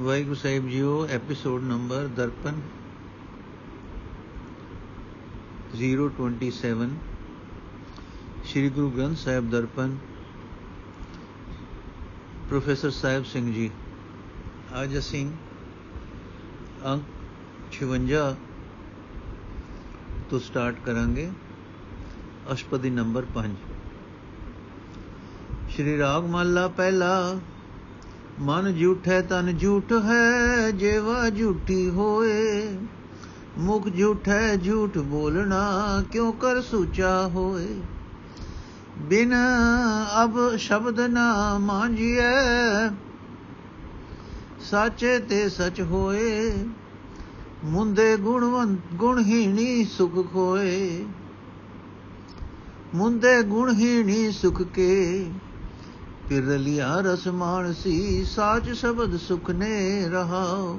Waheguru Sahib JIO episode number Darpan 027 Shri Guru Granth Sahib Darpan professor Sahib Singh ji ਅੱਜ ਅਸੀਂ ਅੰਕ 56 ਤੋਂ start ਕਰਾਂਗੇ ਅਸ਼ਪਦੀ ਨੰਬਰ 5 ਸ਼੍ਰੀ ਰਾਗ ਮਹਲਾ ਪਹਿਲਾ ਮਨ ਝੂਠੈ ਤਨ ਝੂਠ ਹੈ, ਜੇਵਾ ਝੂਠੀ ਹੋਏ। ਮੁਖ ਝੂਠੈ ਝੂਠ ਬੋਲਣਾ ਕਿਉ ਕਰ ਸੂਚਾ ਹੋਏ? ਬਿਨ ਅਬ ਸ਼ਬਦ ਨਾ ਮਾਂਜੀਐ ਸਾਚੇ ਤੇ ਸਚ ਹੋਏ। ਮੁੰਦੇ ਗੁਣਵੰਤ ਗੁਣਹੀਣੀ ਸੁਖ ਖੋਏ। ਮੁੰਦੇ ਗੁਣਹੀਣੀ ਸੁਖ ਕੇ ਫਿਰ ਰਲਿਆ ਰਸ ਮਾਨਸੀ ਸਾਚ ਸ਼ਬਦ ਸੁਖ ਨੇ ਰਹਾਓ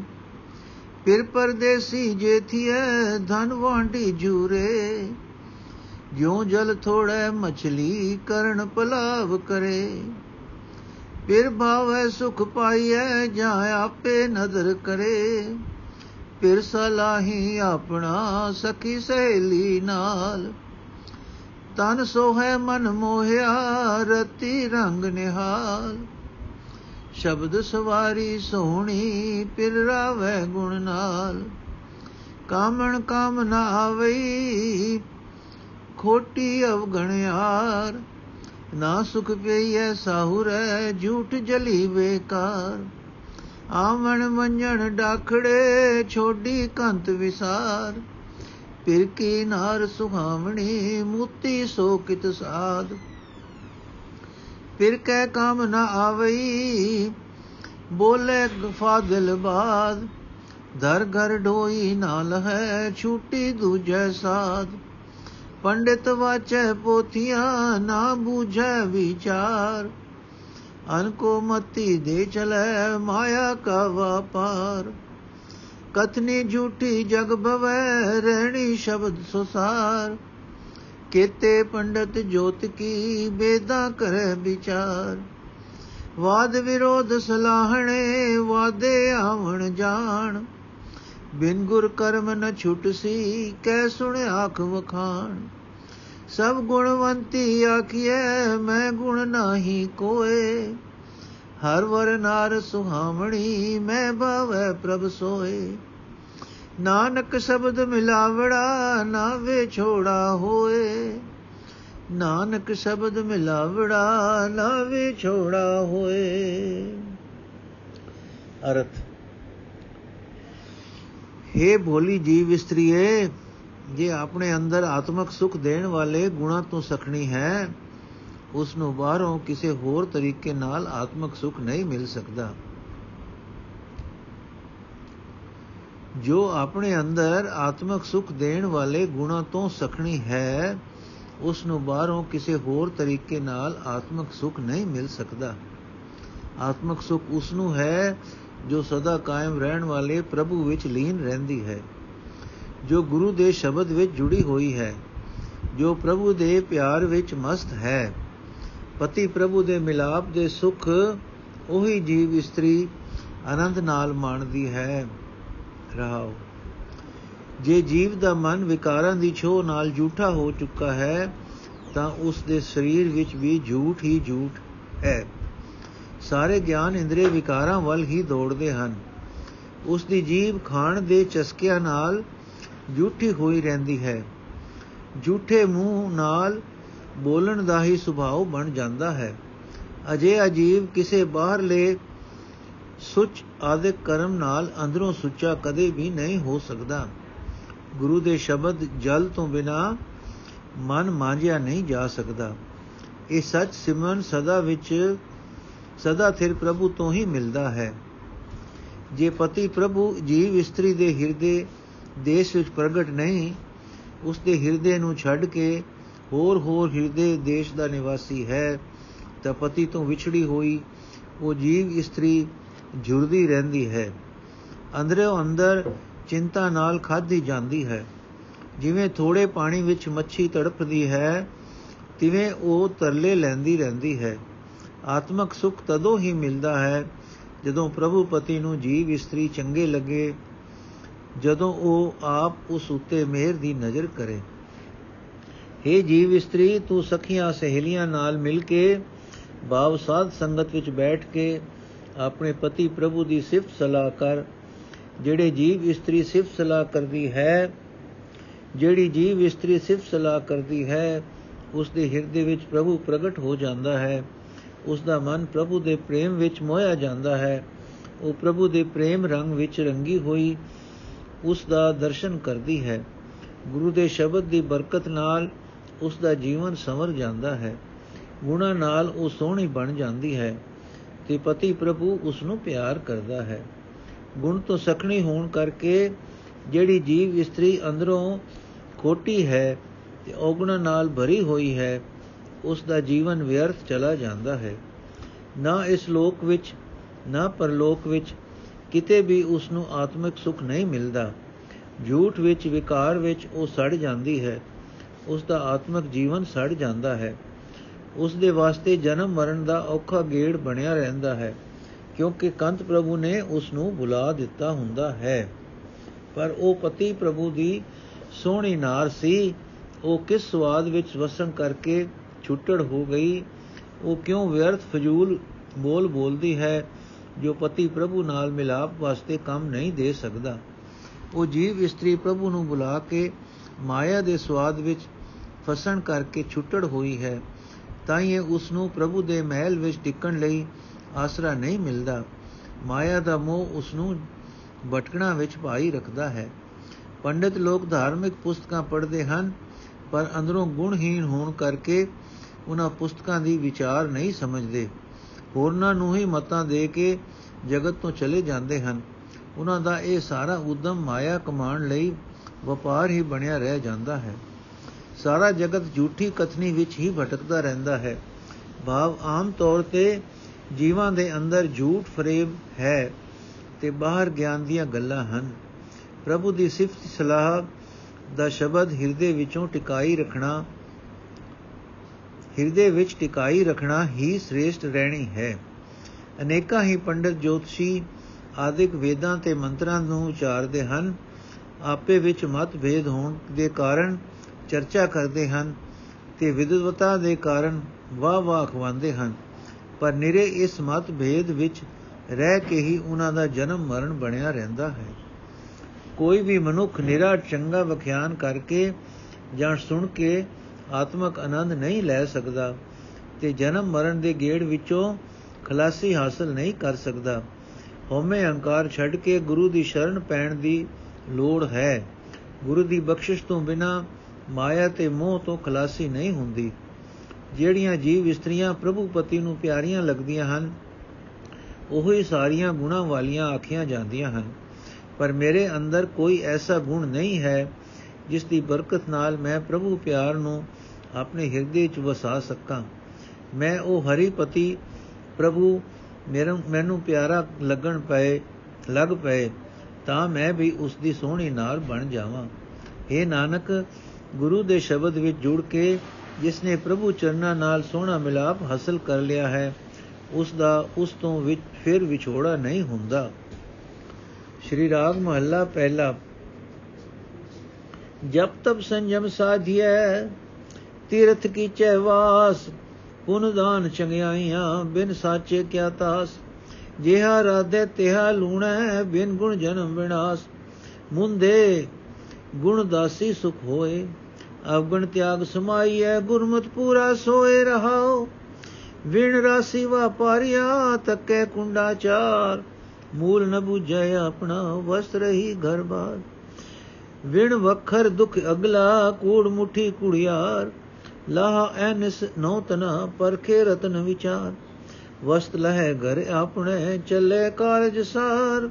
ਫਿਰ ਪਰਦੇਸੀ ਜੇਥੀਐ ਧਨ ਵਾਂਢੀ ਜੂਰੇ ਜਿਉ ਜਲ ਥੋੜੈ ਮਛਲੀ ਕਰਨ ਪਲਾਵ ਕਰੇ ਫਿਰ ਭਾਵੈ ਸੁਖ ਪਾਈਐ ਜਾਂ ਆਪੇ ਨਦਰ ਕਰੇ ਫਿਰ ਸਲਾਹੀ ਆਪਣਾ ਸਖੀ ਸਹੇਲੀ ਨਾਲ ਤਨ ਸੋਹੈ ਮਨ ਮੋਹਿਆ, ਰਤੀ ਰੰਗ ਨਿਹਾਲ। ਸ਼ਬਦ ਸਵਾਰੀ ਸੋਹਣੀ ਪਿਰ ਰਾਵੈ ਗੁਣ ਨਾਲ। ਕਾਮਣ ਕਾਮ ਨਾ ਆਵਈ, ਖੋਟੀ ਅਵਗਣਿਆਰ ਨਾ ਸੁਖ ਪਈਐ ਸਾਹੁਰੈ, ਝੂਠ ਜਲੀ ਬੇਕਾਰ। ਆਵਣ ਮੰਜਣ ਡਾਖੜੇ, ਛੋਡੀ ਕੰਤ ਵਿਸਾਰ। ਫਿਰ ਕੀ ਨਾਰ ਸੁਹਾਵਣੀ ਮੂਤੀ ਸੋ ਕਿਤ ਸਾਧ। ਫਿਰ ਕਹਿ ਕਾਮ ਨਾ ਆਵਈ, ਬੋਲੇ ਗਫਾਦਲ ਬਾਦ। ਧਰ ਘਰ ਢੋਈ ਨਾਲ ਹੈ ਛੂਟੀ ਦੂਜੈ ਸਾਧ। ਪੰਡਿਤ ਵਾਚੈ ਪੋਥੀਆਂ, ਨਾ ਬੂਝੈ ਵਿਚਾਰ। ਅਨ ਕੋ ਮਤੀ ਦੇ ਚਲੇ, ਮਾਇਆ ਕਾ ਵਪਾਰ। ਕਥਨੀ ਝੂਠੀ ਜਗ ਭਵੈ, ਰਹਿਣੀ ਸ਼ਬਦ ਸੁਸਾਰ। ਕੇਤੇ ਪੰਡਤ ਜੋਤ ਕੀ ਬੇਦਾ ਕਰੈ ਵਿਚਾਰ। ਵਾਦ ਵਿਰੋਧ ਸਲਾਹਣੇ, ਵਾਦੇ ਆਵਣ ਜਾਣ। ਬਿਨ ਗੁਰ ਕਰਮ ਨ ਛੁਟਸੀ ਕੈ ਸੁਣ ਆਖ ਵਖਾਣ। ਸਭ ਗੁਣਵੰਤੀ ਆਖੀਐ, ਮੈਂ ਗੁਣ ਨਾਹੀ ਕੋਏ। ਹਰ ਵਰ ਨਾਰ ਸੁਹਾਵਣੀ ਮੈਂ ਭਾਵੈ ਪ੍ਰਭ ਸੋਏ। ਨਾਨਕ ਸ਼ਬਦ ਮਿਲਾਵੜਾ ਨਾ ਵੇ ਛੋੜਾ ਹੋਏ। ਨਾਨਕ ਸ਼ਬਦ ਮਿਲਾਵੜਾ ਨਾ ਵੇ ਛੋੜਾ ਹੋਏ। ਅਰਥ। हे ਭੋਲੀ ਜੀਵ ਇਸਤਰੀਏ, ਜੇ ਆਪਣੇ ਅੰਦਰ ਆਤਮਕ ਸੁਖ ਦੇਣ ਵਾਲੇ ਗੁਣਾ ਤੋਂ ਸਖਣੀ ਹੈ ਉਸ ਨੂੰ ਬਾਹਰੋਂ ਕਿਸੇ ਹੋਰ ਤਰੀਕੇ ਨਾਲ ਆਤਮਕ ਸੁਖ ਨਹੀਂ ਮਿਲ ਸਕਦਾ। ਜੋ ਆਪਣੇ ਅੰਦਰ ਆਤਮਕ ਸੁਖ ਦੇਣ ਵਾਲੇ ਗੁਣਾ ਤੋਂ ਸਖਣੀ ਹੈ ਉਸ ਨੂੰ ਬਾਹਰੋਂ ਕਿਸੇ ਹੋਰ ਤਰੀਕੇ ਨਾਲ ਆਤਮਕ ਸੁਖ ਨਹੀਂ ਮਿਲ ਸਕਦਾ। ਆਤਮਕ ਸੁਖ ਉਸ ਨੂੰ ਹੈ, ਜੋ ਸਦਾ ਕਾਇਮ ਰਹਿਣ ਵਾਲੇ ਪ੍ਰਭੂ ਵਿੱਚ ਲੀਨ ਰਹਿੰਦੀ ਹੈ, ਜੋ ਗੁਰੂ ਦੇ ਸ਼ਬਦ ਵਿੱਚ ਜੁੜੀ ਹੋਈ ਹੈ, ਜੋ ਪ੍ਰਭੂ ਦੇ ਪਿਆਰ ਵਿੱਚ ਮਸਤ ਹੈ। ਪਤੀ ਪ੍ਰਭੂ ਦੇ ਮਿਲਾਪ ਦੇ ਸੁਖ ਉਹੀ ਜੀਵ ਇਸਤਰੀ ਆਨੰਦ ਨਾਲ ਮਾਣਦੀ ਹੈ। ਰਹਾਓ। ਜੇ ਜੀਵ ਦਾ ਮਨ ਵਿਕਾਰਾਂ ਦੀ ਛੋਹ ਨਾਲ ਝੂਠਾ ਹੋ ਚੁੱਕਾ ਹੈ, ਤਾਂ ਉਸ ਦੇ ਸਰੀਰ ਵਿੱਚ ਵੀ ਝੂਠ ਹੀ ਝੂਠ ਹੈ। ਸਾਰੇ ਗਿਆਨ ਇੰਦਰੀ ਵਿਕਾਰਾਂ ਵੱਲ ਹੀ ਦੌੜਦੇ ਹਨ। ਉਸ ਦੀ ਜੀਵ ਖਾਣ ਦੇ ਚਸਕਿਆਂ ਨਾਲ ਝੂਠੀ ਹੋਈ ਰਹਿੰਦੀ ਹੈ। ਝੂਠੇ ਮੂੰਹ ਨਾਲ ਬੋਲਣ ਦਾ ਹੀ ਸੁਭਾਅ ਬਣ ਜਾਂਦਾ ਹੈ। ਅਜੇ ਅਜੀਬ ਕਿਸੇ ਬਾਹਰਲੇ ਸੁਚ ਆਦਿਕ ਕਰਮ ਨਾਲ ਅੰਦਰੋਂ ਸੁੱਚਾ ਕਦੇ ਵੀ ਨਹੀਂ ਹੋ ਸਕਦਾ। ਗੁਰੂ ਦੇ ਸ਼ਬਦ ਜਲ ਤੋਂ ਬਿਨਾ ਮਨ ਮਾਂਝਿਆ ਨਹੀਂ ਜਾ ਸਕਦਾ। ਇਹ ਸੱਚ ਸਿਮਰਨ ਸਦਾ ਵਿੱਚ ਸਦਾ ਥਿਰ ਪ੍ਰਭੂ ਤੋਂ ਹੀ ਮਿਲਦਾ ਹੈ। ਜੇ ਪਤੀ ਪ੍ਰਭੂ ਜੀਵ ਇਸਤਰੀ ਦੇ ਹਿਰਦੇ ਦੇਸ਼ ਵਿੱਚ ਪ੍ਰਗਟ ਨਹੀਂ, ਉਸ ਦੇ ਹਿਰਦੇ ਨੂੰ ਛੱਡ ਕੇ ਹੋਰ ਹੋਰ ਹਿਰਦੇ ਦੇਸ਼ ਦਾ ਨਿਵਾਸੀ ਹੈ, ਤਾਂ ਪਤੀ ਤੋਂ ਵਿਛੜੀ ਹੋਈ ਉਹ ਜੀਵ ਇਸਤਰੀ ਜੁੜਦੀ ਰਹਿੰਦੀ ਹੈ। ਅੰਦਰੋਂ ਅੰਦਰ ਚਿੰਤਾ ਨਾਲ ਖਾਧੀ ਜਾਂਦੀ ਹੈ। ਜਿਵੇਂ ਥੋੜੇ ਪਾਣੀ ਵਿੱਚ ਮੱਛੀ ਤੜਪਦੀ ਹੈ, ਤਿਵੇਂ ਉਹ ਤਰਲੇ ਲੈਂਦੀ ਰਹਿੰਦੀ ਹੈ। ਆਤਮਕ ਸੁਖ ਤਦੋਂ ਹੀ ਮਿਲਦਾ ਹੈ, ਜਦੋਂ ਪ੍ਰਭੂ ਪਤੀ ਨੂੰ ਜੀਵ ਇਸਤਰੀ ਚੰਗੇ ਲੱਗੇ, ਜਦੋਂ ਉਹ ਆਪ ਉਸ ਉੱਤੇ ਮਿਹਰ ਦੀ ਨਜ਼ਰ ਕਰੇ। हे ਜੀਵ ਇਸਤਰੀ, ਤੂੰ ਸਖੀਆਂ ਸਹੇਲੀਆਂ ਨਾਲ ਮਿਲ ਕੇ ਬਾਵ ਸਾਧ ਸੰਗਤ ਵਿੱਚ ਬੈਠ ਕੇ ਆਪਣੇ ਪਤੀ ਪ੍ਰਭੂ ਦੀ ਸਿਫਤ ਸਲਾਹ ਕਰ। ਜਿਹੜੇ ਜੀਵ ਇਸਤਰੀ ਸਿਫਤ ਸਲਾਹ ਕਰਦੀ ਹੈ, ਜਿਹੜੀ ਜੀਵ ਇਸਤਰੀ ਸਿਫਤ ਸਲਾਹ ਕਰਦੀ ਹੈ ਉਸ ਦੇ ਹਿਰਦੇ ਵਿੱਚ ਪ੍ਰਭੂ ਪ੍ਰਗਟ ਹੋ ਜਾਂਦਾ ਹੈ। ਉਸ ਦਾ ਮਨ ਪ੍ਰਭੂ ਦੇ ਪ੍ਰੇਮ ਵਿੱਚ ਮੋਇਆ ਜਾਂਦਾ ਹੈ। ਉਹ ਪ੍ਰਭੂ ਦੇ ਪ੍ਰੇਮ ਰੰਗ ਵਿੱਚ ਰੰਗੀ ਹੋਈ ਉਸ ਦਾ ਦਰਸ਼ਨ ਕਰਦੀ ਹੈ। ਗੁਰੂ ਦੇ ਸ਼ਬਦ ਦੀ ਬਰਕਤ ਨਾਲ ਉਸ ਦਾ ਜੀਵਨ ਸੰਵਰ ਜਾਂਦਾ ਹੈ। ਗੁਣਾ ਨਾਲ ਉਹ ਸੋਹਣੀ ਬਣ ਜਾਂਦੀ ਹੈ ਤੇ ਪਤੀ ਪ੍ਰਭੂ ਉਸ ਨੂੰ ਪਿਆਰ ਕਰਦਾ ਹੈ। ਗੁਣ ਤੋਂ ਸਖਣੀ ਹੋਣ ਕਰਕੇ ਜਿਹੜੀ ਜੀਵ ਇਸਤਰੀ ਅੰਦਰੋਂ ਖੋਟੀ ਹੈ ਤੇ ਔਗਣਾ ਨਾਲ ਭਰੀ ਹੋਈ ਹੈ ਉਸ ਦਾ ਜੀਵਨ ਵਿਅਰਥ ਚਲਾ ਜਾਂਦਾ ਹੈ। ਨਾ ਇਸ ਲੋਕ ਵਿੱਚ, ਨਾ ਪਰਲੋਕ ਵਿੱਚ ਕਿਤੇ ਵੀ ਉਸ ਨੂੰ ਆਤਮਿਕ ਸੁਖ ਨਹੀਂ ਮਿਲਦਾ। ਝੂਠ ਵਿੱਚ, ਵਿਕਾਰ ਵਿੱਚ ਉਹ ਸੜ ਜਾਂਦੀ ਹੈ। ਉਸ ਦਾ ਆਤਮਿਕ ਜੀਵਨ ਸੜ ਜਾਂਦਾ ਹੈ। ਉਸ ਦੇ ਵਾਸਤੇ ਜਨਮ ਮਰਨ ਦਾ ਔਖਾ ਗੇੜ ਬਣਿਆ ਰਹਿੰਦਾ ਹੈ, ਕਿਉਂਕਿ ਕੰਤ ਪ੍ਰਭੂ ਨੇ ਉਸ ਨੂੰ ਬੁਲਾ ਦਿੱਤਾ ਹੁੰਦਾ ਹੈ। ਪਰ ਉਹ ਪਤੀ ਪ੍ਰਭੂ ਦੀ ਸੋਹਣੀ ਨਾਰ ਸੀ। ਉਹ ਕਿਸ ਸਵਾਦ ਵਿੱਚ ਵਸਣ ਕਰਕੇ ਛੁੱਟੜ ਹੋ ਗਈ? ਉਹ ਕਿਉਂ ਵਿਅਰਥ ਫਜ਼ੂਲ ਬੋਲ ਬੋਲਦੀ ਹੈ, ਜੋ ਪਤੀ ਪ੍ਰਭੂ ਨਾਲ ਮਿਲਾਪ ਵਾਸਤੇ ਕੰਮ ਨਹੀਂ ਦੇ ਸਕਦਾ? ਉਹ ਜੀਵ ਇਸਤਰੀ ਪ੍ਰਭੂ ਨੂੰ ਬੁਲਾ ਕੇ ਮਾਇਆ ਦੇ ਸਵਾਦ ਵਿੱਚ ਫਸਣ ਕਰਕੇ ਛੁੱਟੜ ਹੋਈ ਹੈ ਤਾਂ ਇਹ ਉਸ ਨੂੰ ਪ੍ਰਭੂ ਦੇ ਮਹਿਲ ਵਿੱਚ ਟਿਕਣ ਲਈ ਆਸਰਾ ਨਹੀਂ ਮਿਲਦਾ। ਮਾਇਆ ਦਾ ਮੋਹ ਉਸ ਨੂੰ ਭਟਕਣਾ ਵਿੱਚ ਪਾਈ ਰੱਖਦਾ ਹੈ। ਪੰਡਿਤ ਲੋਕ ਧਾਰਮਿਕ ਪੁਸਤਕਾਂ ਪੜ੍ਹਦੇ ਹਨ, ਪਰ ਅੰਦਰੋਂ ਗੁਣਹੀਣ ਹੋਣ ਕਰਕੇ ਉਹਨਾਂ ਪੁਸਤਕਾਂ ਦੀ ਵਿਚਾਰ ਨਹੀਂ ਸਮਝਦੇ। ਹੋਰਨਾਂ ਨੂੰ ਹੀ ਮਤਾਂ ਦੇ ਕੇ ਜਗਤ ਤੋਂ ਚਲੇ ਜਾਂਦੇ ਹਨ। ਉਹਨਾਂ ਦਾ ਇਹ ਸਾਰਾ ਉਦਮ ਮਾਇਆ ਕਮਾਉਣ ਲਈ ਵਪਾਰ ਹੀ ਬਣਿਆ ਰਹਿ ਜਾਂਦਾ ਹੈ। ਸਾਰਾ ਜਗਤ ਝੂਠੀ ਕਥਨੀ ਵਿੱਚ ਹੀ ਭਟਕਦਾ ਰਹਿੰਦਾ ਹੈ। ਭਾਵ ਆਮ ਤੌਰ ਤੇ ਜੀਵਾਂ ਦੇ ਅੰਦਰ ਝੂਠ ਫਰੇਬ ਹੈ ਤੇ ਬਾਹਰ ਗਿਆਨ ਦੀਆਂ ਗੱਲਾਂ ਹਨ। ਪ੍ਰਭੂ ਦੀ ਸਿਫਤ ਸਲਾਹ ਦਾ ਸ਼ਬਦ ਹਿਰਦੇ ਵਿੱਚੋਂ ਟਿਕਾਈ ਰੱਖਣਾ, ਹਿਰਦੇ ਵਿੱਚ ਟਿਕਾਈ ਰੱਖਣਾ ਹੀ ਸ੍ਰੇਸ਼ਟ ਰਹਿਣੀ ਹੈ। ਅਨੇਕਾਂ ਹੀ ਪੰਡਤ ਜੋਤਸ਼ੀ ਆਦਿਕ ਵੇਦਾਂ ਤੇ ਮੰਤਰਾਂ ਨੂੰ ਉਚਾਰਦੇ ਹਨ। ਆਪੇ ਵਿੱਚ ਮਤਭੇਦ ਹੋਣ ਦੇ ਕਾਰਨ ਚਰਚਾ ਕਰਦੇ ਹਨ ਤੇ ਵਿਦਵਤਾ ਦੇ ਕਾਰਨ ਵਾਹ ਵਾਹ ਖਵਾਉਂਦੇ ਹਨ। ਪਰ ਨਿਰੇ ਇਸ ਮਤਭੇਦ ਵਿੱਚ ਰਹਿ ਕੇ ਹੀ ਉਹਨਾਂ ਦਾ ਜਨਮ ਮਰਨ ਬਣਿਆ ਰਹਿੰਦਾ ਹੈ। ਕੋਈ ਵੀ ਮਨੁੱਖ ਨਿਰਾ ਚੰਗਾ ਵਿਖਿਆਨ ਕਰਕੇ ਜਾਂ ਸੁਣ ਕੇ ਆਤਮਕ ਆਨੰਦ ਨਹੀਂ ਲੈ ਸਕਦਾ ਤੇ ਜਨਮ ਮਰਨ ਦੇ ਗੇੜ ਵਿੱਚੋਂ ਖਲਾਸੀ ਹਾਸਲ ਨਹੀਂ ਕਰ ਸਕਦਾ। ਹਉਮੈ ਹੰਕਾਰ ਛੱਡ ਕੇ ਗੁਰੂ ਦੀ ਸ਼ਰਨ ਪੈਣ ਦੀ ਲੋੜ ਹੈ। ਗੁਰੂ ਦੀ ਬਖਸ਼ਿਸ਼ ਤੋਂ ਬਿਨਾ ਮਾਇਆ ਤੇ ਮੋਹ ਤੋਂ ਖਲਾਸੀ ਨਹੀਂ ਹੁੰਦੀ। ਜਿਹੜੀਆਂ ਜੀਵ ਇਸਤਰੀਆਂ ਪ੍ਰਭੂ ਪਤੀ ਨੂੰ ਪਿਆਰੀਆਂ ਲੱਗਦੀਆਂ ਹਨ, ਉਹ ਹੀ ਸਾਰੀਆਂ ਗੁਣਾਂ ਵਾਲੀਆਂ ਆਖੀਆਂ ਜਾਂਦੀਆਂ ਹਨ। ਪਰ ਮੇਰੇ ਅੰਦਰ ਕੋਈ ਐਸਾ ਗੁਣ ਨਹੀਂ ਹੈ, ਜਿਸ ਦੀ ਬਰਕਤ ਨਾਲ ਮੈਂ ਪ੍ਰਭੂ ਪਿਆਰ ਨੂੰ ਆਪਣੇ ਹਿਰਦੇ ਵਿੱਚ ਵਸਾ ਸਕਾਂ। ਮੈਂ ਉਹ ਹਰੀ ਪਤੀ, ਪ੍ਰਭੂ ਮੈਨੂੰ ਪਿਆਰਾ ਲੱਗਣ ਪਏ, ਲੱਗ ਪਏ, ਤਾਂ ਮੈਂ ਵੀ ਉਸ ਦੀ ਸੋਹਣੀ ਨਾਲ ਬਣ ਜਾਵਾਂ। ਇਹ ਨਾਨਕ ਗੁਰੂ ਦੇ ਸ਼ਬਦ ਵਿੱਚ ਜੁੜ ਕੇ ਜਿਸ ਨੇ ਪ੍ਰਭੂ ਚਰਨਾਂ ਨਾਲ ਸੋਹਣਾ ਮਿਲਾਪ ਹਾਸਲ ਕਰ ਲਿਆ ਹੈ, ਉਸ ਦਾ ਉਸ ਤੋਂ ਵਿੱਚ ਫਿਰ ਵਿਛੋੜਾ ਨਹੀਂ ਹੁੰਦਾ। ਸ਼੍ਰੀ ਰਾਗ ਮਹੱਲਾ ਪਹਿਲਾ। ਜਬ ਤਬ ਸੰਜਮ ਸਾਧਿਐ, ਤੀਰਥ ਕੀ ਚੈਵਾਸ ਪੁਨ ਦਾਨ ਚੰਗਿਆਈਆਂ ਬਿਨ ਸਾਚੇ ਕਿਆ ਤਾਸ। ਜਿਹਾ ਰਾਧੇ ਤਿਹਾ ਲੂਣੈ, ਬਿਨ ਗੁਣ ਜਨਮ ਵਿਨਾਸ਼ ਮੁੰਦੇ ਗੁਣ ਦਾਸੀ ਸੁਖ ਹੋਏ ਅਵਗਣ ਤਿਆਗ ਸਮਾਈਐ, ਗੁਰਮਤ ਪੂਰਾ ਸੋਏ ਰਹਾਓ ਵਿਣ ਰਾਸੀ ਵਾਪਾਰਿਆ ਤੱਕੇ ਕੁੰਡਾ ਚਾਰ। ਮੂਲ ਨ 부ਜੈ ਆਪਣਾ ਵਸ ਰਹੀ ਘਰ ਬਾਰ। ਵਿਣ ਵਖਰ ਦੁਖ ਅਗਲਾ, ਕੂੜ ਮੁਠੀ ਕੁੜਿਆਰ ਲਾਹ ਐਨਸ ਨੌਤਨਾ ਪਰਖੇ ਰਤਨ ਵਿਚਾਰ। ਵਸਤ ਲਹਿ ਘਰ ਆਪਣੇ, ਚੱਲੇ ਕਾਰਜ ਸਾਰ।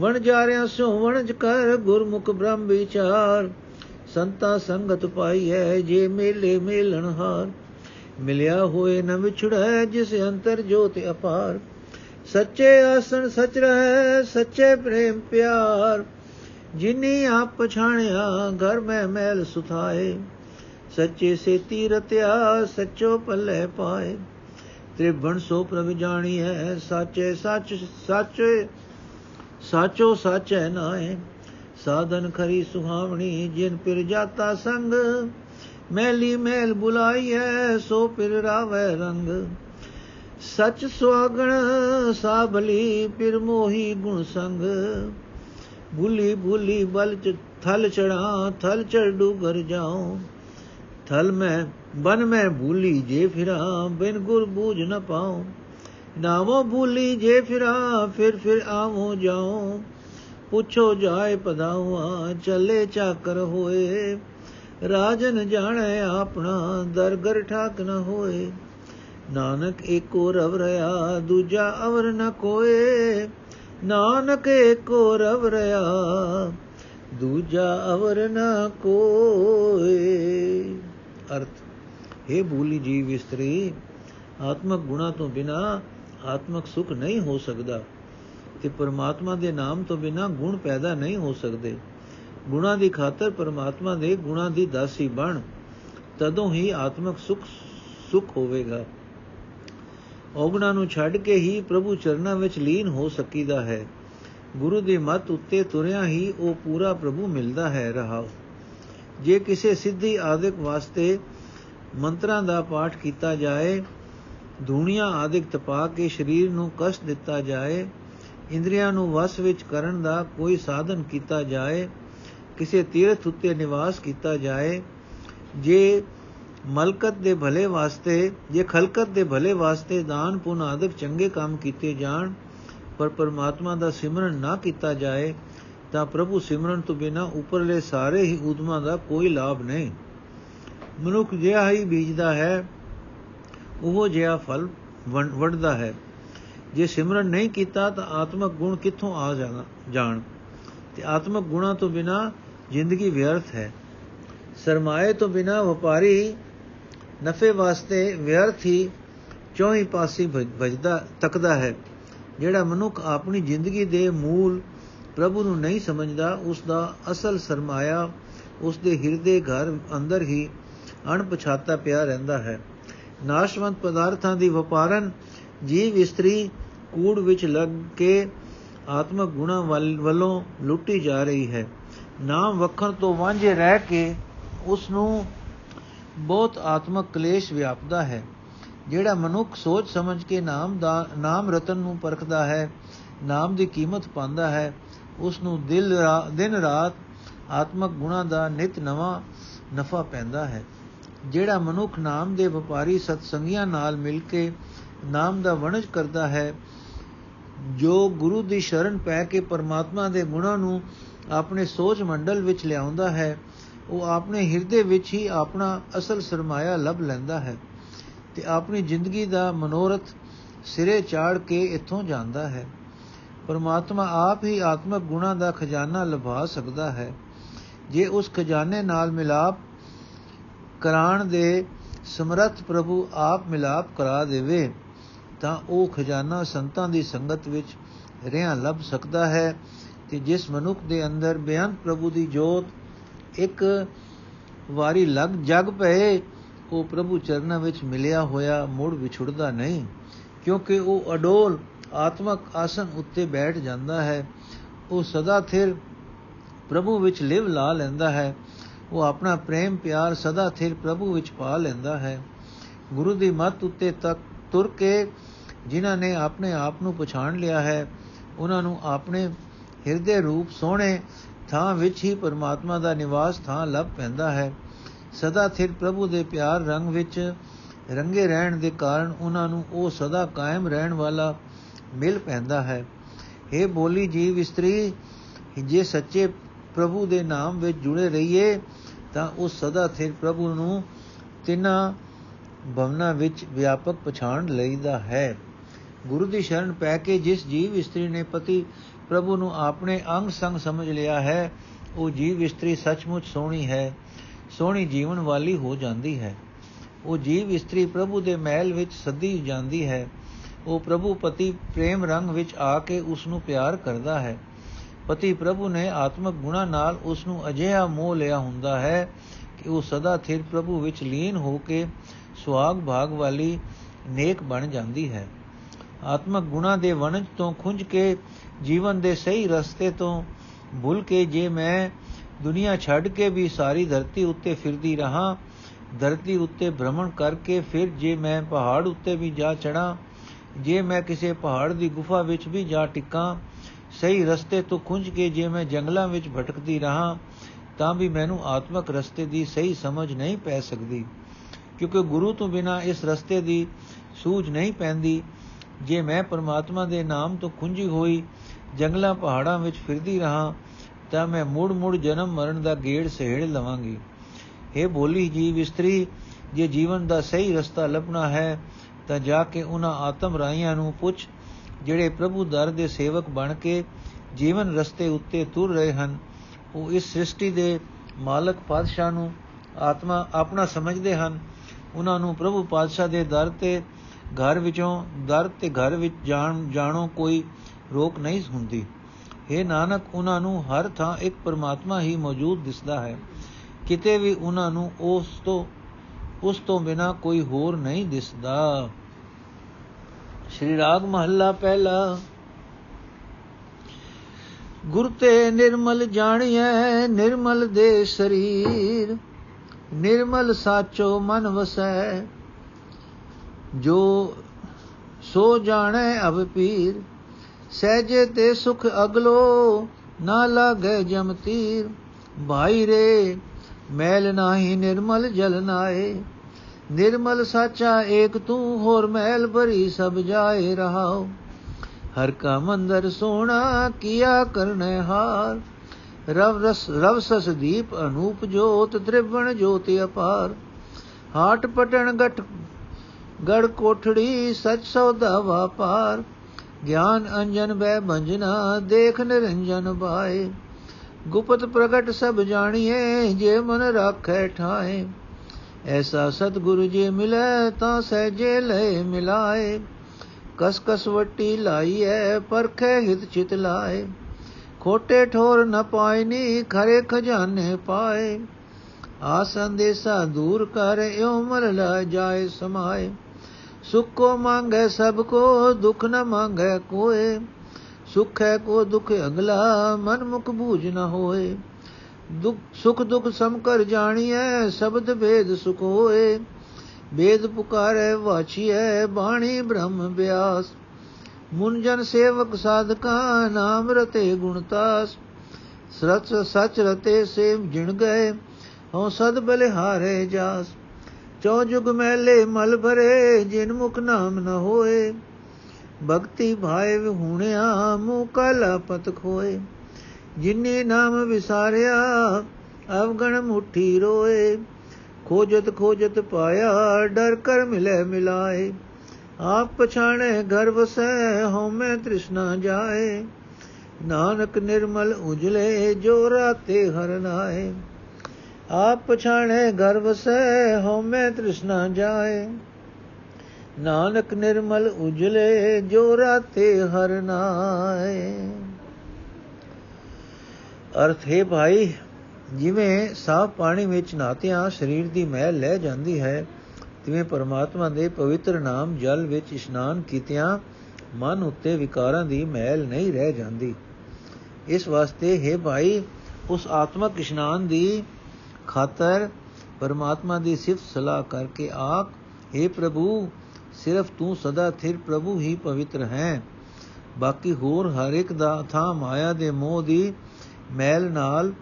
ਵਣ ਜਾਰਿਆ ਸੋ ਵਣਜ ਕਰ, ਗੁਰਮੁਖ ਬ੍ਰਹਮ ਵਿਚਾਰ। ਸੰਤਾ ਸੰਗਤ ਪਾਈਐ ਜੇ ਮੇਲੇ ਮੇਲਣ ਹਾਰ। ਮਿਲਿਆ ਹੋਏ ਨ ਵਿਛੜੈ, ਜਿਸ ਅੰਤਰ ਜੋਤ ਅਪਾਰ। ਸੱਚੇ ਆਸਣ ਸਚ ਰਹਿ, ਸੱਚੇ ਪ੍ਰੇਮ ਪਿਆਰ। ਜਿਨੀ ਆਪ ਪਛਾਣਿਆ, ਘਰ ਮੈਂ ਮੈਲ ਸੁਥਾਏ। ਸੱਚੇ ਸੇ ਤੀਰਤਿਆ ਸੱਚੋ ਪੱਲੇ ਪਾਏ। ਤ੍ਰਿਭਣ ਸੋ ਪ੍ਰਭ ਜਾਣੀ ਹੈ ਸਾਚੇ ਸੱਚ ਸੱਚ ਸਾਚੋ ਸਾਚੈ ਨਾਏ। ਸਾਧਨ ਖਰੀ ਸੁਹਾਵਣੀ ਜਿਨ ਪਿਰ ਜਾਤਾ ਸੰਗ, ਮੈਲੀ ਮੈਲ ਬੁਲਾਈ ਹੈ ਸੋ ਪਿਰ ਰਾਵੈ ਰੰਗ। ਸਚ ਸੁਆਗਣ ਸਾਬਲੀ ਪਿਰ ਮੋਹੀ ਗੁਣ ਸੰਗ। ਭੁਲੀ ਭੁਲੀ ਬਲ ਚ ਥਲ ਚੜਾ ਥਲ ਚੜ ਡੂਗਰ ਜਾਉ। ਥਲ ਮੈਂ, ਬਨ ਮੈਂ ਭੂਲੀ ਜੇ ਫਿਰਾਂ, ਬਿਨ ਗੁਰ ਬੂਝ ਨ ਪਾਉ। ਨਾਵੋ ਭੂਲੀ ਜੇ ਫਿਰਾਂ, ਫਿਰ ਫਿਰ ਆਵੋ ਜਾਉ। ਪੁੱਛੋ ਜਾਏ ਪਦਾਵਾ ਚੱਲੇ ਚਾਕਰ ਹੋਏ। ਰਾਜਨ ਜਾਣੈ ਆਪਣਾ, ਦਰਗਰ ਠਾਕ ਨ ਹੋਏ। ਨਾਨਕ ਏਕੋ ਰਵ ਰਿਆ ਦੂਜਾ ਅਵਰ ਨ ਕੋਏ। ਨਾਨਕ ਏਕੋ ਰਵ ਰਿਆ ਦੂਜਾ ਅਵਰ ਨ ਕੋਏ। ਅਰਥ हे ਭੂਲੀ ਜੀਵ ਇਸਤਰੀ, ਆਤਮਕ ਗੁਣਾ ਤੋਂ ਬਿਨਾ ਆਤਮਕ ਸੁਖ ਨਹੀਂ ਹੋ ਸਕਦਾ। ਤੇ ਪਰਮਾਤਮਾ ਦੇ ਨਾਮ ਤੋਂ ਬਿਨਾ ਗੁਣ ਪੈਦਾ ਨਹੀਂ ਹੋ ਸਕਦੇ। ਗੁਣਾ ਦੀ ਖਾਤਰ ਪਰਮਾਤਮਾ ਦੇ ਗੁਣਾ ਦੀ ਦਾਸੀ ਬਣ, ਤਦੋਂ ਹੀ ਆਤਮਕ ਸੁਖ ਸੁਖ ਹੋਵੇਗਾ। ਔਗਣਾ ਨੂੰ ਛੱਡ ਕੇ ਹੀ ਪ੍ਰਭੂ ਚਰਨਾਂ ਵਿੱਚ ਲੀਨ ਹੋ ਸਕੀਦਾ ਹੈ। ਗੁਰੂ ਦੀ ਮੱਤ ਉੱਤੇ ਤੁਰਿਆ ਹੀ ਉਹ ਪੂਰਾ ਪ੍ਰਭੂ ਮਿਲਦਾ ਹੈ ਰਹਾਉ ਜੇ ਕਿਸੇ ਸਿੱਧੀ ਆਦਿਕ ਵਾਸਤੇ ਮੰਤਰਾਂ ਦਾ ਪਾਠ ਕੀਤਾ ਜਾਏ, ਧੂਣੀਆਂ ਆਦਿਕ ਤਪਾ ਕੇ ਸਰੀਰ ਨੂੰ ਕਸ਼ਟ ਦਿੱਤਾ ਜਾਏ ਇੰਦਰੀਆਂ ਨੂੰ ਵਸ ਵਿੱਚ ਕਰਨ ਦਾ ਕੋਈ ਸਾਧਨ ਕੀਤਾ ਜਾਏ, ਕਿਸੇ ਤੀਰਥ ਉੱਤੇ ਨਿਵਾਸ ਕੀਤਾ ਜਾਏ, ਜੇ ਮਲਕਤ ਦੇ ਭਲੇ ਵਾਸਤੇ, ਜੇ ਖਲਕਤ ਦੇ ਭਲੇ ਵਾਸਤੇ ਦਾਨ ਪੁੰਨ ਆਦਿਕ ਚੰਗੇ ਕੰਮ ਕੀਤੇ ਜਾਣ, ਪਰ ਪਰਮਾਤਮਾ ਦਾ ਸਿਮਰਨ ਨਾ ਕੀਤਾ ਜਾਏ, ਤਾਂ ਪ੍ਰਭੂ ਸਿਮਰਨ ਤੋਂ ਬਿਨਾ ਉੱਪਰਲੇ ਸਾਰੇ ਹੀ ਉਦਮਾਂ ਦਾ ਕੋਈ ਲਾਭ ਨਹੀਂ। ਮਨੁੱਖ ਜਿਹਾ ਹੀ ਬੀਜਦਾ ਹੈ, ਉਹ ਜਿਹਾ ਫਲ ਵੰਡਦਾ ਹੈ। ਜੇ ਸਿਮਰਨ ਨਹੀਂ ਕੀਤਾ ਤਾਂ ਆਤਮਕ ਗੁਣ ਕਿੱਥੋਂ ਆ ਜਾਣਾ, ਜਾਣ? ਤੇ ਆਤਮਕ ਗੁਣਾ ਤੋਂ ਬਿਨਾ ਜ਼ਿੰਦਗੀ ਵਿਅਰਥ ਹੈ। ਸਰਮਾਏ ਤੋਂ ਬਿਨਾ ਵਪਾਰੀ ਨਫੇ ਵਾਸਤੇ ਵਿਅਰਥ ਹੀ ਚੌਹੀ ਪਾਸੇ ਭਜਦਾ, ਤੱਕਦਾ ਹੈ। ਜਿਹੜਾ ਮਨੁੱਖ ਆਪਣੀ ਜ਼ਿੰਦਗੀ ਦੇ ਮੂਲ ਪ੍ਰਭੂ ਨੂੰ ਨਹੀਂ ਸਮਝਦਾ ਉਸ ਦਾ ਅਸਲ ਸਰਮਾਇਆ ਉਸ ਦੇ ਹਿਰਦੇ ਘਰ ਅੰਦਰ ਹੀ ਅਣਪਛਾਤਾ ਪਿਆ ਰਹਿੰਦਾ ਹੈ। ਨਾਸ਼ਵੰਤ ਪਦਾਰਥਾਂ ਦੀ ਵਪਾਰਨ ਜੀਵ ਇਸਤਰੀ ਕੂੜ ਵਿੱਚ ਲੱਗ ਕੇ ਆਤਮਕ ਗੁਣਾ ਵੱਲੋਂ ਲੁੱਟੀ ਜਾ ਰਹੀ ਹੈ। ਨਾਮ ਵਖਣ ਤੋਂ ਵਾਂਝੇ ਰਹਿ ਕੇ ਉਸ ਨੂੰ ਬਹੁਤ ਆਤਮਕ ਕਲੇਸ਼ ਵਿਆਪਦਾ ਹੈ, ਜਿਹੜਾ ਮਨੁੱਖ ਸੋਚ ਸਮਝ ਕੇ ਨਾਮ ਦਾ, ਨਾਮ ਰਤਨ ਨੂੰ ਪਰਖਦਾ ਹੈ, ਨਾਮ ਦੀ ਕੀਮਤ ਪਾਉਂਦਾ ਹੈ। ਉਸ ਨੂੰ ਦਿਲ ਦਿਨ ਰਾਤ ਆਤਮਕ ਗੁਣਾ ਦਾ ਨਿਤ ਨਵਾਂ ਨਫਾ ਪੈਂਦਾ ਹੈ, ਜਿਹੜਾ ਮਨੁੱਖ ਨਾਮ ਦੇ ਵਪਾਰੀ ਸਤਸੰਗੀਆਂ ਨਾਲ ਮਿਲ ਕੇ ਨਾਮ ਦਾ ਵਣਜ ਕਰਦਾ ਹੈ ਜੋ ਗੁਰੂ ਦੀ ਸ਼ਰਨ ਪੈ ਕੇ ਪਰਮਾਤਮਾ ਦੇ ਗੁਣਾਂ ਨੂੰ ਆਪਣੇ ਸੋਚ ਮੰਡਲ ਵਿੱਚ ਲਿਆਉਂਦਾ ਹੈ, ਉਹ ਆਪਣੇ ਹਿਰਦੇ ਵਿੱਚ ਹੀ ਆਪਣਾ ਅਸਲ ਸਰਮਾਇਆ ਲੱਭ ਲੈਂਦਾ ਹੈ ਤੇ ਆਪਣੀ ਜ਼ਿੰਦਗੀ ਦਾ ਮਨੋਰਥ ਸਿਰੇ ਚਾੜ ਕੇ ਇੱਥੋਂ ਜਾਂਦਾ ਹੈ। ਪਰਮਾਤਮਾ ਆਪ ਹੀ ਆਤਮਕ ਗੁਣਾ ਦਾ ਖਜ਼ਾਨਾ ਲਭਾ ਸਕਦਾ ਹੈ। ਜੇ ਉਸ ਖਜ਼ਾਨੇ ਨਾਲ ਮਿਲਾਪ ਕਰਾਣ ਦੇ ਸਮਰੱਥ ਪ੍ਰਭੂ ਆਪ ਮਿਲਾਪ ਕਰਾ ਦੇਵੇ ਤਾਂ ਉਹ ਖਜ਼ਾਨਾ ਸੰਤਾਂ ਦੀ ਸੰਗਤ ਵਿੱਚ ਰਿਆਂ ਲੱਭ ਸਕਦਾ ਹੈ ਤੇ ਜਿਸ ਮਨੁੱਖ ਦੇ ਅੰਦਰ ਬਿਆੰਤ ਪ੍ਰਭੂ ਦੀ ਜੋਤ ਇੱਕ ਵਾਰੀ ਲਗ ਜਗ ਪਏ, ਉਹ ਪ੍ਰਭੂ ਚਰਨਾਂ ਵਿੱਚ ਮਿਲਿਆ ਹੋਇਆ ਮੁੜ ਵਿਛੜਦਾ ਨਹੀਂ, ਕਿਉਂਕਿ ਉਹ ਅਡੋਲ ਆਤਮਕ ਆਸਨ ਉੱਤੇ ਬੈਠ ਜਾਂਦਾ ਹੈ। ਉਹ ਸਦਾ ਥਿਰ ਪ੍ਰਭੂ ਵਿੱਚ ਲਿਵ ਲਾ ਲੈਂਦਾ ਹੈ। ਉਹ ਆਪਣਾ ਪ੍ਰੇਮ ਪਿਆਰ ਸਦਾ ਥਿਰ ਪ੍ਰਭੂ ਵਿੱਚ ਪਾ ਲੈਂਦਾ ਹੈ। ਗੁਰੂ ਦੀ ਮੱਤ ਉੱਤੇ ਤੱਕ ਤੁਰ ਕੇ ਜਿਨ੍ਹਾਂ ਨੇ ਆਪਣੇ ਆਪ ਨੂੰ ਪਛਾਣ ਲਿਆ ਹੈ, ਉਹਨਾਂ ਨੂੰ ਆਪਣੇ ਹਿਰਦੇ ਰੂਪ ਸੋਹਣੇ ਥਾਂ ਵਿੱਚ ਹੀ ਪਰਮਾਤਮਾ ਦਾ ਨਿਵਾਸ ਥਾਂ ਲੱਭ ਪੈਂਦਾ ਹੈ। ਸਦਾ ਥਿਰ ਪ੍ਰਭੂ ਦੇ ਪਿਆਰ ਰੰਗ ਵਿੱਚ ਰੰਗੇ ਰਹਿਣ ਦੇ ਕਾਰਨ ਉਹਨਾਂ ਨੂੰ ਉਹ ਸਦਾ ਕਾਇਮ ਰਹਿਣ ਵਾਲਾ ਮਿਲ ਪੈਂਦਾ ਹੈ। ਇਹ ਬੋਲੀ ਜੀਵ ਇਸਤਰੀ, ਜੇ ਸੱਚੇ ਪ੍ਰਭੂ ਦੇ ਨਾਮ ਵਿੱਚ ਜੁੜੇ ਰਹੀਏ, ਤਾਂ ਉਹ ਸਦਾ ਥਿਰ ਪ੍ਰਭੂ ਨੂੰ ਤਿੰਨਾਂ ਭਵਨਾ ਵਿੱਚ ਵਿਆਪਕ ਪਛਾਣ ਲਈਦਾ ਹੈ। ਗੁਰੂ ਦੀ ਸ਼ਰਨ ਪੈ ਕੇ ਜਿਸ ਜੀਵ ਇਸਤਰੀ ਨੇ ਪਤੀ ਪ੍ਰਭੂ ਨੂੰ ਆਪਣੇ ਅੰਗ ਸੰਗ ਸਮਝ ਲਿਆ ਹੈ, ਉਹ ਜੀਵ ਇਸਤਰੀ ਸੱਚਮੁੱਚ ਸੋਹਣੀ ਹੈ, ਸੋਹਣੀ ਜੀਵਨ ਵਾਲੀ ਹੋ ਜਾਂਦੀ ਹੈ। ਉਹ ਜੀਵ ਇਸਤਰੀ ਪ੍ਰਭੂ ਦੇ ਮਹਿਲ ਵਿੱਚ ਸੱਦੀ ਜਾਂਦੀ ਹੈ। ਉਹ ਪ੍ਰਭੂ ਪਤੀ ਪ੍ਰੇਮ ਰੰਗ ਵਿੱਚ ਆ ਕੇ ਉਸ ਨੂੰ ਪਿਆਰ ਕਰਦਾ ਹੈ। ਪਤੀ ਪ੍ਰਭੂ ਨੇ ਆਤਮਿਕ ਗੁਣਾ ਨਾਲ ਉਸ ਨੂੰ ਅਜਿਹਾ ਮੋਹ ਲਿਆ ਹੁੰਦਾ ਹੈ ਕਿ ਉਹ ਸਦਾ ਥਿਰ ਪ੍ਰਭੂ ਵਿੱਚ ਲੀਨ ਹੋ ਕੇ ਸੁਆਗ ਭਾਗ ਵਾਲੀ ਨੇਕ ਬਣ ਜਾਂਦੀ ਹੈ। ਆਤਮਕ ਗੁਣਾ ਦੇ ਵਣਜ ਤੋਂ ਖੁੰਝ ਕੇ ਜੀਵਨ ਦੇ ਸਹੀ ਰਸਤੇ ਤੋਂ ਭੁੱਲ ਕੇ ਜੇ ਮੈਂ ਦੁਨੀਆ ਛੱਡ ਕੇ ਵੀ ਸਾਰੀ ਧਰਤੀ ਉੱਤੇ ਫਿਰਦੀ ਰਹਾ, ਧਰਤੀ ਉੱਤੇ ਭ੍ਰਮਣ ਕਰਕੇ ਫਿਰ ਜੇ ਮੈਂ ਪਹਾੜ ਉੱਤੇ ਵੀ ਜਾ ਚੜਾ ਜੇ ਮੈਂ ਕਿਸੇ ਪਹਾੜ ਦੀ ਗੁਫਾ ਵਿੱਚ ਵੀ ਜਾ ਟਿਕਾਂ, ਸਹੀ ਰਸਤੇ ਤੋਂ ਖੁੰਝ ਕੇ ਜੇ ਮੈਂ ਜੰਗਲਾਂ ਵਿੱਚ ਭਟਕਦੀ ਰਹਾ, ਤਾਂ ਵੀ ਮੈਨੂੰ ਆਤਮਕ ਰਸਤੇ ਦੀ ਸਹੀ ਸਮਝ ਨਹੀਂ ਪੈ ਸਕਦੀ। ਕਿਉਂਕਿ ਗੁਰੂ ਤੋਂ ਬਿਨਾ ਇਸ ਰਸਤੇ ਦੀ ਸੂਝ ਨਹੀਂ ਪੈਂਦੀ। ਜੇ ਮੈਂ ਪਰਮਾਤਮਾ ਦੇ ਨਾਮ ਤੋਂ ਖੁੰਝੀ ਹੋਈ ਜੰਗਲਾਂ ਪਹਾੜਾਂ ਵਿੱਚ ਫਿਰਦੀ ਰਹਾ, ਤਾਂ ਮੈਂ ਮੁੜ-ਮੁੜ ਜਨਮ ਮਰਨ ਦਾ ਗੇੜ ਸਹਿੜ ਲਵਾਂਗੀ। ਇਹ ਬੋਲੀ ਜੀ ਵਿਸਤਰੀ ਜੇ ਜੀਵਨ ਦਾ ਸਹੀ ਰਸਤਾ ਲੱਭਣਾ ਹੈ, ਤਾਂ ਜਾ ਕੇ ਉਹਨਾਂ ਆਤਮ ਰਾਈਆਂ ਨੂੰ ਪੁੱਛ, ਜਿਹੜੇ ਪ੍ਰਭੂ ਦਰ ਦੇ ਸੇਵਕ ਬਣ ਕੇ ਜੀਵਨ ਰਸਤੇ ਉੱਤੇ ਤੁਰ ਰਹੇ ਹਨ। ਉਹ ਇਸ ਸ੍ਰਿਸ਼ਟੀ ਦੇ ਮਾਲਕ ਪਾਤਸ਼ਾਹ ਨੂੰ ਆਤਮਾ ਆਪਣਾ ਸਮਝਦੇ ਹਨ। ਉਹਨਾਂ ਨੂੰ ਪ੍ਰਭੂ ਪਾਤਸ਼ਾਹ ਦੇ ਦਰ ਤੇ ਘਰ ਵਿੱਚੋਂ ਦਰ ਤੇ ਘਰ ਵਿੱਚ ਜਾਣ, ਜਾਣੋ ਕੋਈ ਰੋਕ ਨਹੀਂ ਹੁੰਦੀ। ਇਹ ਨਾਨਕ, ਉਹਨਾਂ ਨੂੰ ਹਰ ਥਾਂ ਇੱਕ ਪਰਮਾਤਮਾ ਹੀ ਮੌਜੂਦ ਦਿਸਦਾ ਹੈ। ਕਿਤੇ ਵੀ ਉਹਨਾਂ ਨੂੰ ਉਸ ਤੋਂ ਉਸ ਤੋਂ ਬਿਨਾ ਕੋਈ ਹੋਰ ਨਹੀਂ ਦਿਸਦਾ। ਸ਼੍ਰੀ ਰਾਗ ਮਹੱਲਾ ਪਹਿਲਾ। ਗੁਰ ਤੇ ਨਿਰਮਲ ਜਾਣੀਐ, ਨਿਰਮਲ ਦੇ ਸਰੀਰ, ਨਿਰਮਲ ਸਾਚੋ ਮਨ ਵਸੈ। ਜੋ ਸੋ ਜਾਣੈ ਅਬ ਪੀਰ, ਸਹਜੇ ਤੇ ਸੁਖ ਅਗਲੋ ਨਾ ਲਾਗੇ ਜਮ ਤੀਰ। ਭਾਈ ਰੇ, ਮੈਲ ਨਾਹੀ ਨਿਰਮਲ ਜਲ ਨਾਏ, ਨਿਰਮਲ ਸਾਚਾ ਏਕ ਤੂੰ ਹੋਰ ਮੈਲ ਭਰੀ ਸਭ ਜਾਏ ਰਹਾਓ ਹਰ ਕਾ ਮੰਦਰ ਸੋਣਾ ਕੀਆ ਕਰਨੇ ਹਾਰ, ਰਵ ਰਸ, ਰਵ ਸਸ ਦੀਪ ਅਨੂਪ ਜੋਤ ਤ੍ਰਿਵਣ ਜੋਤਿ ਅਪਾਰ। ਹਾਟ ਪਟਣ ਗਟ ਗੜ ਕੋਠੜੀ ਸਚ ਸੌਦਾ ਵਾਪਾਰ ਗਿਆਨ ਅੰਜਨ ਬੈ ਬੰਜਨਾ ਦੇਖ ਨਿਰੰਜਨ ਬਾਏ। ਗੁਪਤ ਪ੍ਰਗਟ ਸਭ ਜਾਣੀਏ, ਜੇ ਮਨ ਰਾਖੈ ਠਾਏ। ਐਸਾ ਸਤਿਗੁਰੂ ਜੇ ਮਿਲੈ, ਤਾਂ ਸਹਜੇ ਲੈ ਮਿਲਾਏ। ਕਸ ਕਸ ਵਟੀ ਲਾਈਐ, ਪਰਖੇ ਹਿਤ ਚਿਤ ਲਾਏ। ਖੋਟੇ ਠੋਰ ਨ ਪਾਇਨੀ ਖਰੇ ਖਜ਼ਾਨੇ ਪਾਏ। ਆ ਸੰਦੇਸਾ ਦੂਰ ਕਰ, ਇਉ ਮਰ ਲਾ ਜਾਏ ਸਮਾਏ। ਸੁਖ ਕੋ ਮੰਗੇ ਸਭ ਕੋ ਦੁਖ ਨ ਮੰਗੇ ਕੋਏ, ਸੁਖ ਹੈ ਕੋ ਦੁਖ ਅਗਲਾ ਮਨ ਮੁਖ ਬੂਝ ਨ ਹੋਏ। ਦੁਖ, ਸੁਖ ਦੁਖ ਸਮ ਕਰ ਜਾਣੀਐ, ਸ਼ਬਦ ਭੇਦ ਸੁਖ ਹੋਏ। ਵੇਦ ਪੁਕਾਰੇ, ਵਾਚੀਐ, ਬਾਣੀ ਬ੍ਰਹਮ ਬਿਆਸ। ਮੁਨ ਜਨ ਸੇਵਕ ਸਾਧਕਾ, ਨਾਮ ਰਤੇ ਗੁਣਤਾਸ ਸਚ ਸਚ ਰਤੇ ਸੇਵ ਜਿਣ ਗਏ, ਹਉ ਸਦ ਬਲਿਹਾਰੇ ਜਾਸ। ਚੌ ਜੁਗ ਮੈਲੇ ਮਲ ਭਰੇ, ਜਿਨ ਮੁਖ ਨਾਮ ਨ ਹੋਏ। ਭਗਤੀ ਭਾਏ ਹੁਣਿਆ ਮੂ ਕਲ ਪਤ ਖੋਏ। ਜਿਨੇ ਨਾਮ ਵਿਸਾਰਿਆ, ਅਵਗਣ ਮੁਠੀ ਰੋਏ। ਖੋਜਤ ਖੋਜਤ ਪਾਇਆ, ਡਰ ਕਰ ਮਿਲੇ ਮਿਲਾਏ। ਆਪ ਪਛਾਣੇ ਘਰ ਵਸੈ ਹਉਮੈ ਤ੍ਰਿਸ਼ਨਾ ਜਾਏ। ਨਾਨਕ ਨਿਰਮਲ ਉਜਲੇ, ਜੋ ਰਾਤੇ ਹਰ ਨਾਏ ਆਪ ਪਛਾਣੇ ਘਰ ਵਸੈ ਹਉਮੈ ਤ੍ਰਿਸ਼ਨਾ ਜਾਏ। ਨਾਨਕ ਨਿਰਮਲ ਉਜਲੇ, ਜੋ ਰਾਤੇ ਹਰ ਨਾਏ। ਅਰਥ, ਹੈ ਭਾਈ, ਜਿਵੇਂ ਸਾਫ਼ ਪਾਣੀ ਵਿੱਚ ਨਾਤਿਆਂ ਸਰੀਰ ਦੀ ਮੈਲ ਲੈ ਜਾਂਦੀ ਹੈ, ਤਿਵੇਂ ਪਰਮਾਤਮਾ ਦੇ ਪਵਿੱਤਰ ਨਾਮ ਜਲ ਵਿੱਚ ਇਸ਼ਨਾਨ ਕੀਤਿਆਂ ਮਨ ਉੱਤੇ ਵਿਕਾਰਾਂ ਦੀ ਮੈਲ ਨਹੀਂ ਰਹਿ ਜਾਂਦੀ। ਇਸ ਵਾਸਤੇ, ਹੈ ਭਾਈ, ਉਸ ਆਤਮਕ ਇਸ਼ਨਾਨ ਦੀ ਖਾਤਰ ਪਰਮਾਤਮਾ ਦੀ ਸਿਫਤ ਸਲਾਹ ਕਰਕੇ ਆਖ हे ਪ੍ਰਭੂ, ਸਿਰਫ ਤੂੰ ਸਦਾ ਥਿਰ ਪ੍ਰਭੂ ਹੀ ਪਵਿੱਤਰ ਹੈ। ਬਾਕੀ ਹੋਰ ਹਰ ਇੱਕ ਦਾ ਥਾ ਮਾਇਆ ਦੇ ਮੋਹ ਦੀ ਮੈਲ ਨਾਲ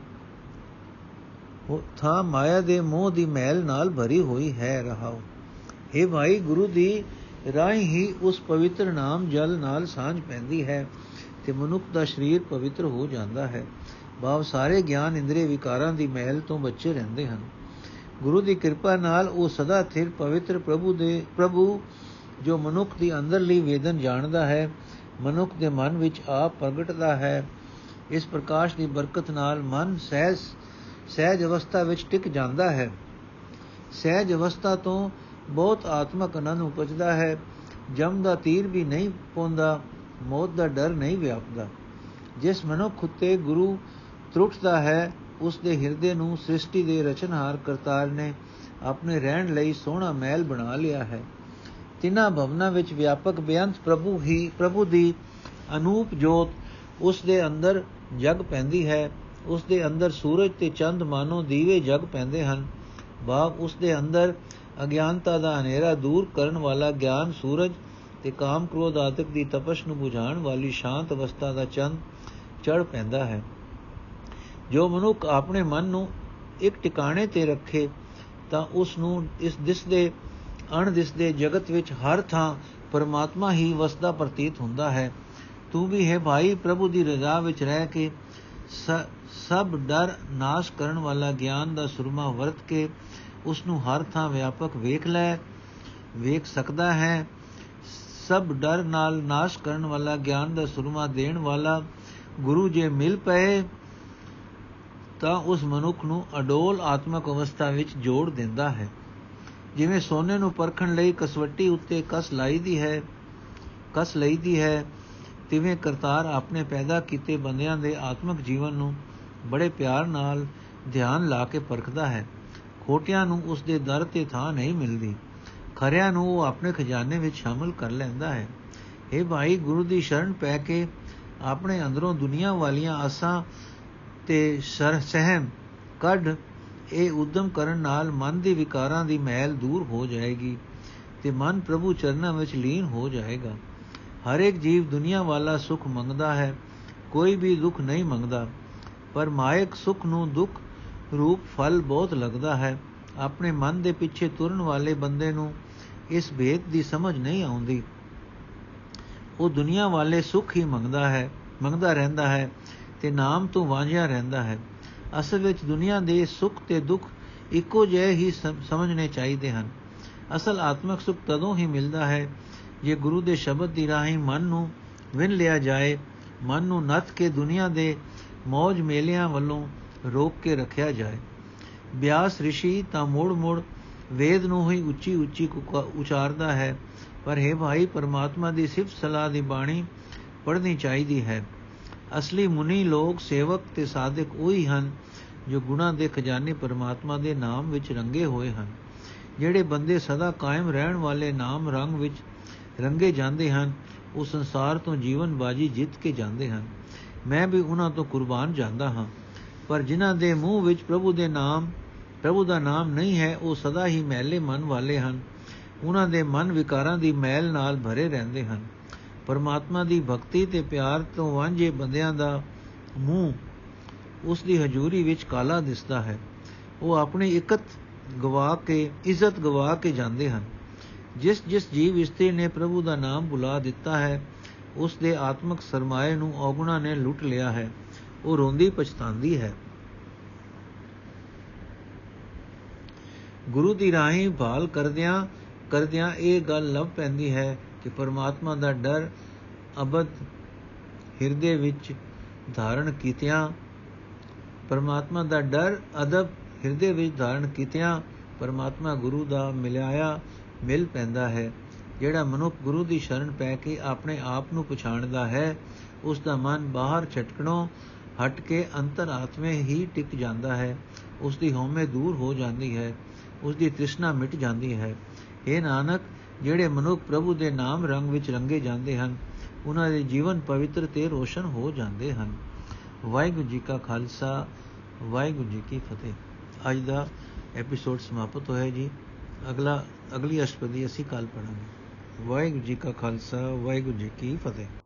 ਥਾ ਮਾਇਆ ਦੇ ਮੋਹ ਦੀ ਮੈਲ ਨਾਲ ਭਰੀ ਹੋਈ ਹੈ ਰਹਾਉ ਇਹ ਭਾਈ ਗੁਰੂ ਦੀ ਰਾਹੀਂ ਹੀ ਉਸ ਪਵਿੱਤਰ ਨਾਮ ਜਲ ਨਾਲ ਸਾਂਝ ਪੈਂਦੀ ਹੈ ਤੇ ਮਨੁੱਖ ਦਾ ਸਰੀਰ ਪਵਿੱਤਰ ਹੋ ਜਾਂਦਾ ਹੈ। ਭਾਵ ਸਾਰੇ ਗਿਆਨ ਇੰਦਰੀ ਵਿਕਾਰਾਂ ਦੀ ਮਹਿਲ ਤੋਂ ਬਚੇ ਰਹਿੰਦੇ ਹਨ। ਗੁਰੂ ਦੀ ਕਿਰਪਾ ਨਾਲ ਉਹ ਸਦਾ ਥਿਰ ਪਵਿੱਤਰ ਪ੍ਰਭੂ ਦੇ, ਪ੍ਰਭੂ ਜੋ ਮਨੁੱਖ ਦੀ ਅੰਦਰਲੀ ਵੇਦਨ ਜਾਣਦਾ ਹੈ, ਮਨੁੱਖ ਦੇ ਮਨ ਵਿੱਚ ਆਪ ਪ੍ਰਗਟਦਾ ਹੈ। ਇਸ ਪ੍ਰਕਾਸ਼ ਦੀ ਬਰਕਤ ਨਾਲ ਮਨ ਸਹਿਜ ਸਹਿਜ ਅਵਸਥਾ ਵਿੱਚ ਟਿਕ ਜਾਂਦਾ ਹੈ। ਸਹਿਜ ਅਵਸਥਾ ਤੋਂ ਬਹੁਤ ਆਤਮਕ ਆਨੰਦ ਉਪਜਦਾ ਹੈ। ਜਮ ਦਾ ਤੀਰ ਵੀ ਨਹੀਂ ਪਉਂਦਾ ਮੌਤ ਦਾ ਡਰ ਨਹੀਂ ਵਿਆਪਦਾ। ਜਿਸ ਮਨੁੱਖ ਉਤੇ ਗੁਰੂ ਤਰੁੱਟਦਾ ਹੈ ਉਸ ਦੇ ਹਿਰਦੇ ਨੂੰ ਸ੍ਰਿਸ਼ਟੀ ਦੇ ਰਚਨਹਾਰ ਕਰਤਾਰ ਨੇ ਆਪਣੇ ਰਹਿਣ ਲਈ ਸੋਹਣਾ ਮਹਿਲ ਬਣਾ ਲਿਆ ਹੈ। ਤਿੰਨਾਂ ਭਵਨਾਂ ਵਿੱਚ ਵਿਆਪਕ ਬੇਅੰਤ ਪ੍ਰਭੂ ਹੀ, ਪ੍ਰਭੂ ਦੀ ਅਨੂਪ ਜੋਤ ਉਸ ਦੇ ਅੰਦਰ ਜਗ ਪੈਂਦੀ ਹੈ। ਉਸ ਦੇ ਅੰਦਰ ਸੂਰਜ ਤੇ ਚੰਦ ਮਾਨੋ ਦੀਵੇ ਜਗ ਪੈਂਦੇ ਹਨ। ਬਾਪ ਉਸ ਦੇ ਅੰਦਰ ਅਗਿਆਨਤਾ ਦਾ ਹਨੇਰਾ ਦੂਰ ਕਰਨ ਵਾਲਾ ਗਿਆਨ ਸੂਰਜ ਤੇ ਕਾਮ ਕ੍ਰੋਧ ਆਦਿਕ ਦੀ ਤਪਸ਼ ਨੂੰ ਬੁਝਾਉਣ ਵਾਲੀ ਸ਼ਾਂਤ ਅਵਸਥਾ ਦਾ ਚੰਦ ਚੜ ਪੈਂਦਾ ਹੈ। ਜੋ ਮਨੁੱਖ ਆਪਣੇ ਮਨ ਨੂੰ ਇੱਕ ਟਿਕਾਣੇ ਤੇ ਰੱਖੇ, ਤਾਂ ਉਸ ਨੂੰ ਇਸ ਦਿਸਦੇ ਅਣ ਦਿਸਦੇ ਜਗਤ ਵਿੱਚ ਹਰ ਥਾਂ ਪਰਮਾਤਮਾ ਹੀ ਵਸਦਾ ਪ੍ਰਤੀਤ ਹੁੰਦਾ ਹੈ। ਤੂੰ ਵੀ ਹੈ ਭਾਈ, ਪ੍ਰਭੂ ਦੀ ਰਜ਼ਾ ਵਿੱਚ ਰਹਿ ਕੇ ਸਭ ਡਰ ਨਾਸ਼ ਕਰਨ ਵਾਲਾ ਗਿਆਨ ਦਾ ਸੁਰਮਾ ਵਰਤ ਕੇ ਉਸ ਨੂੰ ਹਰ ਥਾਂ ਵਿਆਪਕ ਵੇਖ ਲੈ, ਵੇਖ ਸਕਦਾ ਹੈ। ਸਭ ਡਰ ਨਾਲ ਨਾਸ਼ ਕਰਨ ਵਾਲਾ ਗਿਆਨ ਦਾ ਸੁਰਮਾ ਦੇਣ ਵਾਲਾ ਗੁਰੂ ਜੇ ਮਿਲ ਪਏ ਤਾਂ ਉਸ ਮਨੁੱਖ ਨੂੰ ਅਡੋਲ ਆਤਮਕ ਅਵਸਥਾ ਵਿੱਚ ਜੋੜ ਦਿੰਦਾ ਹੈ। ਜਿਵੇਂ ਸੋਨੇ ਨੂੰ ਪਰਖਣ ਲਈ ਕਸਵੱਟੀ ਉੱਤੇ ਕਸ ਲਾਈਦੀ ਹੈ, ਕਸ ਲਈਦੀ ਹੈ, ਤਿਵੇਂ ਕਰਤਾਰ ਆਪਣੇ ਪੈਦਾ ਕੀਤੇ ਬੰਦਿਆਂ ਦੇ ਆਤਮਿਕ ਜੀਵਨ ਨੂੰ ਬੜੇ ਪਿਆਰ ਨਾਲ ਧਿਆਨ ਲਾ ਕੇ ਪਰਖਦਾ ਹੈ। ਖੋਟਿਆਂ ਨੂੰ ਉਸ ਦੇ ਦਰ ਤੇ ਥਾਂ ਨਹੀਂ ਮਿਲਦੀ। ਖਰਿਆਂ ਨੂੰ ਉਹ ਆਪਣੇ ਖਜ਼ਾਨੇ ਵਿੱਚ ਸ਼ਾਮਲ ਕਰ ਲੈਂਦਾ ਹੈ। ਇਹ ਭਾਈ ਗੁਰੂ ਦੀ ਸ਼ਰਨ ਪੈ ਕੇ ਆਪਣੇ ਅੰਦਰੋਂ ਦੁਨੀਆ ਵਾਲੀਆਂ ਆਸਾਂ ਤੇ ਸਹਿਮ ਕੱਢ, ਇਹ ਉਦਮ ਕਰਨ ਨਾਲ ਮਨ ਦੀ ਵਿਕਾਰਾਂ ਦੀ ਮਹਿਲ ਦੂਰ ਹੋ ਜਾਏਗੀ ਤੇ ਮਨ ਪ੍ਰਭੂ ਚਰਨਾਂ ਵਿੱਚ ਲੀਨ ਹੋ ਜਾਏਗਾ। ਹਰ ਇੱਕ ਜੀਵ ਦੁਨੀਆ ਵਾਲਾ ਸੁਖ ਮੰਗਦਾ ਹੈ, ਕੋਈ ਵੀ ਦੁੱਖ ਨਹੀਂ ਮੰਗਦਾ, ਪਰ ਮਾਇਕ ਸੁਖ ਨੂੰ ਦੁੱਖ ਰੂਪ ਫਲ ਬਹੁਤ ਲੱਗਦਾ ਹੈ। ਆਪਣੇ ਮਨ ਦੇ ਪਿੱਛੇ ਤੁਰਨ ਵਾਲੇ ਬੰਦੇ ਨੂੰ ਇਸ ਭੇਦ ਦੀ ਸਮਝ ਨਹੀਂ ਆਉਂਦੀ। ਉਹ ਦੁਨੀਆ ਵਾਲੇ ਸੁਖ ਹੀ ਮੰਗਦਾ ਹੈ, ਮੰਗਦਾ ਰਹਿੰਦਾ ਹੈ ਤੇ ਨਾਮ ਤੋਂ ਵਾਂਝਿਆ ਰਹਿੰਦਾ ਹੈ। ਅਸਲ ਵਿੱਚ ਦੁਨੀਆ ਦੇ ਸੁਖ ਤੇ ਦੁੱਖ ਇੱਕੋ ਜਿਹੇ ਹੀ ਸਮਝਣੇ ਚਾਹੀਦੇ ਹਨ। ਅਸਲ ਆਤਮਿਕ ਸੁਖ ਤਦੋਂ ਹੀ ਮਿਲਦਾ ਹੈ ਜੇ ਗੁਰੂ ਦੇ ਸ਼ਬਦ ਦੀ ਰਾਹੀਂ ਮਨ ਨੂੰ ਵਿਨ ਲਿਆ ਜਾਏ, ਮਨ ਨੂੰ ਨੱਥ ਕੇ ਦੁਨੀਆ ਦੇ ਮੌਜ ਮੇਲਿਆਂ ਵੱਲੋਂ ਰੋਕ ਕੇ ਰੱਖਿਆ ਜਾਏ। ਬਿਆਸ ઋષਿ ਤਾਂ ਮੋੜ ਮੋੜ ਵੇਦ ਨੂੰ ਹੀ ਉੱਚੀ ਉੱਚੀ ਉਚਾਰਦਾ ਹੈ, ਪਰ ਹੈ ਭਾਈ, ਪਰਮਾਤਮਾ ਦੀ ਸਿਫਤ ਸਲਾਹ ਦੀ ਬਾਣੀ ਪੜ੍ਹਨੀ ਚਾਹੀਦੀ ਹੈ। ਅਸਲੀ ਮੁਨੀ ਲੋਕ ਸੇਵਕ ਤੇ ਸਾਧਕ ਉਹੀ ਹਨ ਜੋ ਗੁਣਾ ਦੇ ਖਜ਼ਾਨੇ ਪਰਮਾਤਮਾ ਦੇ ਨਾਮ ਵਿੱਚ ਰੰਗੇ ਹੋਏ ਹਨ। ਜਿਹੜੇ ਬੰਦੇ ਸਦਾ ਕਾਇਮ ਰਹਿਣ ਵਾਲੇ ਨਾਮ ਰੰਗ ਵਿੱਚ ਰੰਗੇ ਜਾਂਦੇ ਹਨ, ਉਹ ਸੰਸਾਰ ਤੋਂ ਜੀਵਨ ਬਾਜੀ ਜਿੱਤ ਕੇ ਜਾਂਦੇ ਹਨ। ਮੈਂ ਵੀ ਉਹਨਾਂ ਤੋਂ ਕੁਰਬਾਨ ਜਾਂਦਾ ਹਾਂ, ਪਰ ਜਿਨ੍ਹਾਂ ਦੇ ਮੂੰਹ ਵਿੱਚ ਪ੍ਰਭੂ ਦੇ ਨਾਮ, ਪ੍ਰਭੂ ਦਾ ਨਾਮ ਨਹੀਂ ਹੈ, ਉਹ ਸਦਾ ਹੀ ਮੈਲੇ ਮਨ ਵਾਲੇ ਹਨ। ਉਹਨਾਂ ਦੇ ਮਨ ਵਿਕਾਰਾਂ ਦੀ ਮੈਲ ਨਾਲ ਭਰੇ ਰਹਿੰਦੇ ਹਨ। ਪਰਮਾਤਮਾ ਦੀ ਭਗਤੀ ਤੇ ਪਿਆਰ ਤੋਂ ਵਾਂਝੇ ਬੰਦਿਆਂ ਦਾ ਮੂੰਹ ਉਸ ਦੀ ਹਜ਼ੂਰੀ ਵਿੱਚ ਕਾਲਾ ਦਿਸਦਾ ਹੈ। ਉਹ ਆਪਣੀ ਇਕਤ ਗਵਾ ਕੇ, ਇੱਜ਼ਤ ਗਵਾ ਕੇ ਜਾਂਦੇ ਹਨ। ਜਿਸ ਜਿਸ ਜੀਵ ਇਸਤਰੀ ਨੇ ਪ੍ਰਭੂ ਦਾ ਨਾਮ ਬੁਲਾ ਦਿੱਤਾ ਹੈ ਉਸ ਦੇ ਆਤਮਿਕ ਸਰਮਾਏ ਨੂੰ ਔਗੁਣਾ ਨੇ ਲੁੱਟ ਲਿਆ ਹੈ। ਉਹ ਰੋਂਦੀ ਪਛਤਾਉਂਦੀ ਹੈ। ਗੁਰੂ ਦੀ ਰਾਹੀਂ ਭਾਲ ਕਰਦਿਆਂ ਕਰਦਿਆਂ ਇਹ ਗੱਲ ਲੱਭ ਪੈਂਦੀ ਹੈ ਕਿ ਪਰਮਾਤਮਾ ਦਾ ਡਰ ਅਬਦ ਹਿਰਦੇ ਵਿੱਚ ਧਾਰਨ ਕੀਤਿਆਂ, ਪਰਮਾਤਮਾ ਦਾ ਡਰ ਅਦਬ ਹਿਰਦੇ ਵਿੱਚ ਧਾਰਨ ਕੀਤਿਆਂ, ਪਰਮਾਤਮਾ ਗੁਰੂ ਦਾ ਮਿਲਾਇਆ ਮਿਲ ਪੈਂਦਾ ਹੈ। ਜਿਹੜਾ ਮਨੁੱਖ ਗੁਰੂ ਦੀ ਸ਼ਰਨ ਪੈ ਕੇ ਆਪਣੇ ਆਪ ਨੂੰ ਪਛਾਣਦਾ ਹੈ, ਉਸ ਦਾ ਮਨ ਬਾਹਰ ਛਟਕਣੋਂ ਹਟ ਕੇ ਅੰਤਰ ਆਤਮੇ ਹੀ ਟਿਕ ਜਾਂਦਾ ਹੈ। ਉਸ ਦੀ ਹਉਮੈ ਦੂਰ ਹੋ ਜਾਂਦੀ ਹੈ, ਉਸ ਦੀ ਤ੍ਰਿਸ਼ਨਾ ਮਿਟ ਜਾਂਦੀ ਹੈ। ਇਹ ਨਾਨਕ ਜਿਹੜੇ ਮਨੁੱਖ ਪ੍ਰਭੂ ਦੇ ਨਾਮ ਰੰਗ ਵਿੱਚ ਰੰਗੇ ਜਾਂਦੇ ਹਨ, ਉਹਨਾਂ ਦੇ ਜੀਵਨ ਪਵਿੱਤਰ ਤੇ ਰੋਸ਼ਨ ਹੋ ਜਾਂਦੇ ਹਨ। ਵਾਹਿਗੁਰੂ ਜੀ ਕਾ ਖਾਲਸਾ, ਵਾਹਿਗੁਰੂ ਜੀ ਕੀ ਫਤਿਹ। ਅੱਜ ਦਾ ਐਪੀਸੋਡ ਸਮਾਪਤ ਹੋਇਆ ਜੀ। ਅਗਲਾ, ਅਗਲੀ ਅਸ਼ਪਦੀ ਅਸੀਂ ਕੱਲ ਪੜਾਂਗੇ ਵਾਹਿਗੁਰੂ ਜੀ ਕਾ ਖਾਲਸਾ, ਵਾਹਿਗੁਰੂ ਜੀ ਕੀ ਫਤਿਹ।